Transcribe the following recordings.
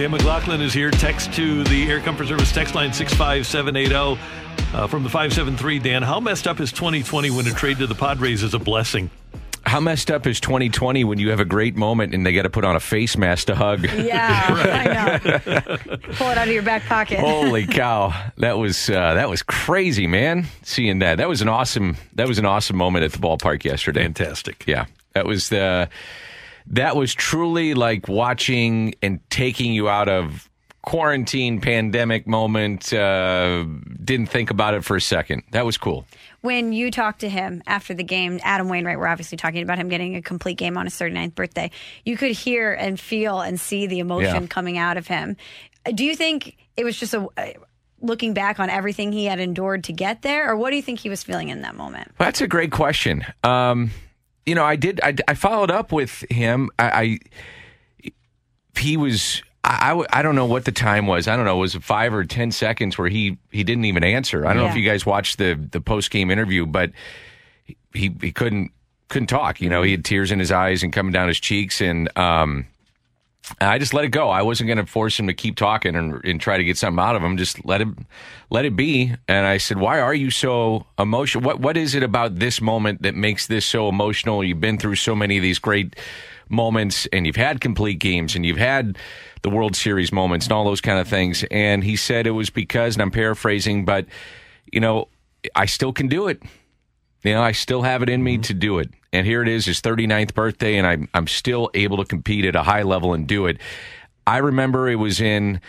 Dan McLaughlin is here. Text to the Air Comfort Service text line 65780 uh, from the 573. Dan, how messed up is 2020 when a trade to the Padres is a blessing? How messed up is 2020 when you have a great moment and they got to put on a face mask to hug? Yeah, I know. Pull it out of your back pocket. Holy cow, that was uh, that was crazy, man. Seeing that, that was an awesome that was an awesome moment at the ballpark yesterday. Fantastic. Yeah, that was the that was truly like watching and taking you out of quarantine pandemic moment. Uh, didn't think about it for a second. That was cool. when you talked to him after the game, Adam Wainwright, we're obviously talking about him getting a complete game on his 39th birthday. You could hear and feel and see the emotion Yeah. coming out of him. Do you think it was just a looking back on everything he had endured to get there, or what do you think he was feeling in that moment? That's a great question. Um, you know, I did. I, I followed up with him. I, I he was. I, I, don't know what the time was. I don't know. It was five or ten seconds where he he didn't even answer? I don't know if you guys watched the the post game interview, but he he couldn't couldn't talk. You know, he had tears in his eyes and coming down his cheeks, and um, I just let it go. I wasn't going to force him to keep talking and, and try to get something out of him. Just let him, let it be. And I said, "Why are you so emotional? What What is it about this moment that makes this so emotional? You've been through so many of these great moments, and you've had complete games, and you've had the World Series moments, and all those kind of things." And he said it was because, and I'm paraphrasing, but you know, I still can do it. You know, I still have it in me mm-hmm. to do it. And here it is, his 39th birthday, and I'm, I'm still able to compete at a high level and do it. I remember it was in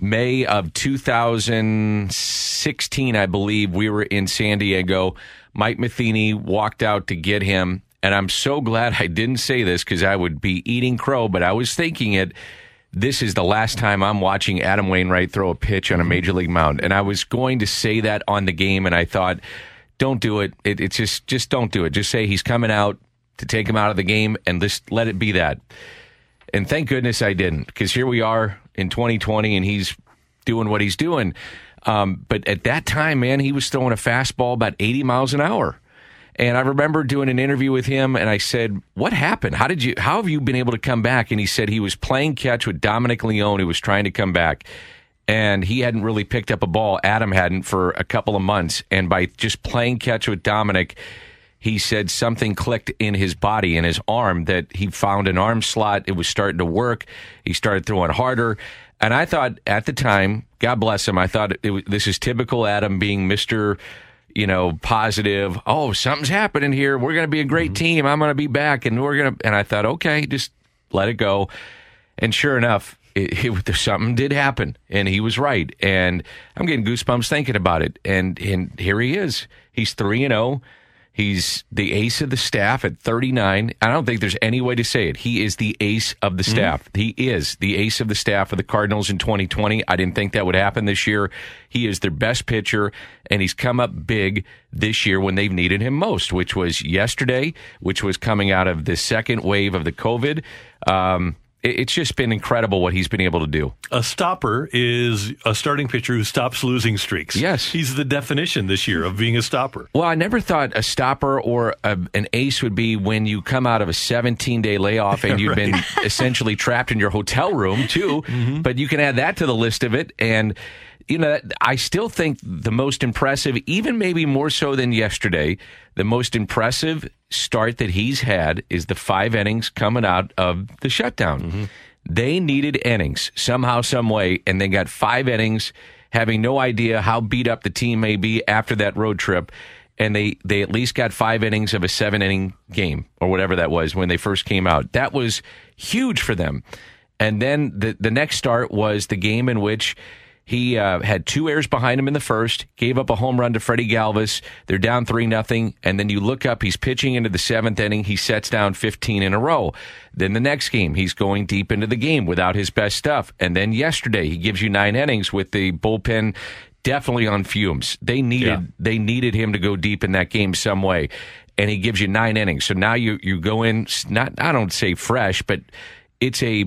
May of 2016, I believe. We were in San Diego. Mike Matheny walked out to get him. And I'm so glad I didn't say this because I would be eating crow, but I was thinking it this is the last time I'm watching Adam Wainwright throw a pitch on a mm-hmm. major league mound. And I was going to say that on the game, and I thought, don't do it. it it's just just don't do it. Just say he's coming out to take him out of the game, and just let it be that. And thank goodness I didn't, because here we are in 2020, and he's doing what he's doing. Um, but at that time, man, he was throwing a fastball about 80 miles an hour. And I remember doing an interview with him, and I said, "What happened? How did you? How have you been able to come back?" And he said he was playing catch with Dominic Leone, who was trying to come back, and he hadn't really picked up a ball. Adam hadn't for a couple of months, and by just playing catch with Dominic, he said something clicked in his body, in his arm, that he found an arm slot. It was starting to work. He started throwing harder. And I thought at the time, God bless him, I thought it was, this is typical Adam being Mr you know, positive. Oh, something's happening here. We're going to be a great mm-hmm. team. I'm going to be back, and we're going to. And I thought, okay, just let it go. And sure enough, it, it, something did happen, and he was right. And I'm getting goosebumps thinking about it. And and here he is. He's three and zero. He's the ace of the staff at 39. I don't think there's any way to say it. He is the ace of the staff. He is the ace of the staff of the Cardinals in 2020. I didn't think that would happen this year. He is their best pitcher, and he's come up big this year when they've needed him most, which was yesterday, which was coming out of the second wave of the COVID. Um, it's just been incredible what he's been able to do. A stopper is a starting pitcher who stops losing streaks. Yes. He's the definition this year of being a stopper. Well, I never thought a stopper or a, an ace would be when you come out of a 17 day layoff and you've been essentially trapped in your hotel room, too. Mm-hmm. But you can add that to the list of it. And, you know, I still think the most impressive, even maybe more so than yesterday, the most impressive start that he's had is the five innings coming out of the shutdown. Mm-hmm. They needed innings somehow, some way, and they got five innings, having no idea how beat up the team may be after that road trip. and they they at least got five innings of a seven inning game or whatever that was when they first came out. That was huge for them. And then the the next start was the game in which he uh, had two errors behind him in the first, gave up a home run to Freddie Galvis. They're down three nothing, and then you look up. He's pitching into the seventh inning. He sets down fifteen in a row. Then the next game, he's going deep into the game without his best stuff. And then yesterday, he gives you nine innings with the bullpen definitely on fumes. They needed Yeah. they needed him to go deep in that game some way, and he gives you nine innings. So now you you go in not I don't say fresh, but it's a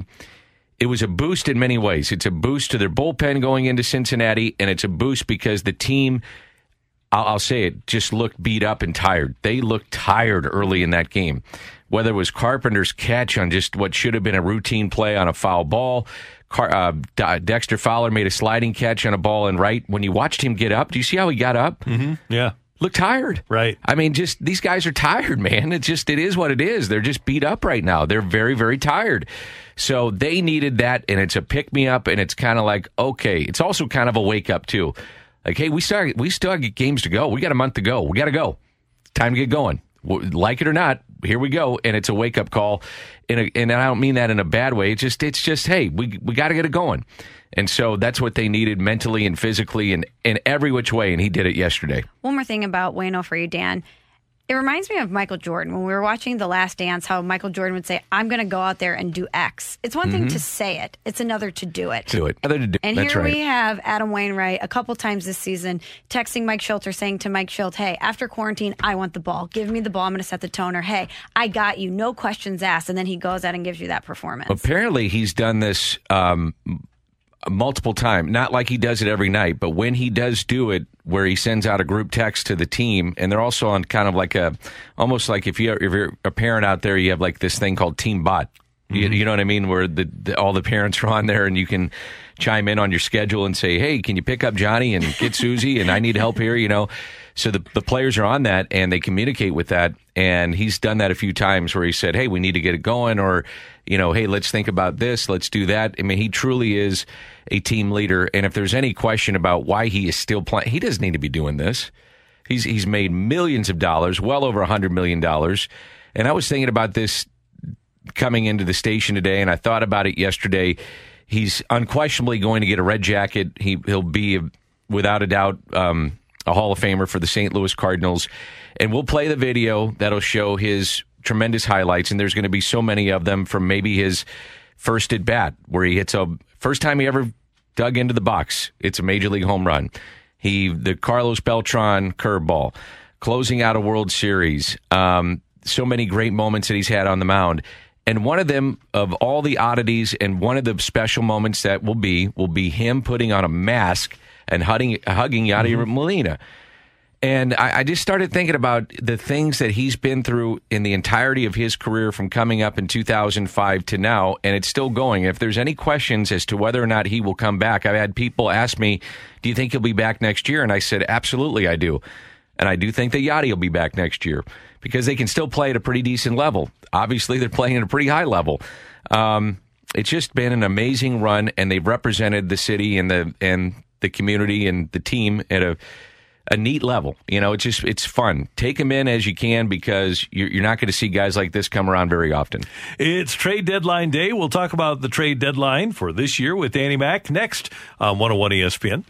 it was a boost in many ways. It's a boost to their bullpen going into Cincinnati, and it's a boost because the team. I'll, I'll say it just looked beat up and tired. They looked tired early in that game. Whether it was Carpenter's catch on just what should have been a routine play on a foul ball, Car, uh, Dexter Fowler made a sliding catch on a ball in right. When you watched him get up, do you see how he got up? Mm-hmm. Yeah. Look tired. Right. I mean, just these guys are tired, man. It's just it is what it is. They're just beat up right now. They're very, very tired. So they needed that, and it's a pick me up, and it's kind of like okay. It's also kind of a wake up too. Like, hey, we start we still have games to go. We got a month to go. We got to go. Time to get going. Like it or not, here we go, and it's a wake up call. A, and I don't mean that in a bad way. It's just it's just hey, we we got to get it going. And so that's what they needed mentally and physically and in every which way. And he did it yesterday. One more thing about Wayno for you, Dan. It reminds me of Michael Jordan when we were watching The Last Dance. How Michael Jordan would say, "I'm going to go out there and do X." It's one thing to say it; it's another to do it. Do it. Other to do. And That's here right. we have Adam Wainwright a couple times this season texting Mike Shildt saying to Mike Shildt, Hey, after quarantine, I want the ball. Give me the ball. I'm going to set the tone. Or, hey, I got you. No questions asked. And then he goes out and gives you that performance. Apparently, he's done this um, multiple time. Not like he does it every night, but when he does do it, where he sends out a group text to the team, and they're also on kind of like a, almost like if you if you're a parent out there, you have like this thing called Team Bot. You, mm-hmm. you know what I mean? Where the, the all the parents are on there, and you can chime in on your schedule and say, "Hey, can you pick up Johnny and get Susie?" and I need help here. You know, so the the players are on that, and they communicate with that. And he's done that a few times where he said, "Hey, we need to get it going," or you know, "Hey, let's think about this. Let's do that." I mean, he truly is a team leader. And if there's any question about why he is still playing, he doesn't need to be doing this. He's he's made millions of dollars, well over a hundred million dollars. And I was thinking about this coming into the station today, and I thought about it yesterday. He's unquestionably going to get a red jacket. He he'll be without a doubt um, a Hall of Famer for the St. Louis Cardinals, and we'll play the video that'll show his tremendous highlights. And there's going to be so many of them from maybe his first at bat, where he hits a first time he ever dug into the box. It's a major league home run. He the Carlos Beltran curveball, closing out a World Series. Um, so many great moments that he's had on the mound. And one of them, of all the oddities, and one of the special moments that will be, will be him putting on a mask and hugging, hugging Yadier Molina. And I, I just started thinking about the things that he's been through in the entirety of his career from coming up in 2005 to now, and it's still going. If there's any questions as to whether or not he will come back, I've had people ask me, Do you think he'll be back next year? And I said, Absolutely, I do. And I do think that Yadi will be back next year because they can still play at a pretty decent level. Obviously, they're playing at a pretty high level. Um, it's just been an amazing run, and they've represented the city and the and the community and the team at a a neat level. You know, it's just it's fun. Take them in as you can because you're, you're not going to see guys like this come around very often. It's trade deadline day. We'll talk about the trade deadline for this year with Danny Mack next on 101 ESPN.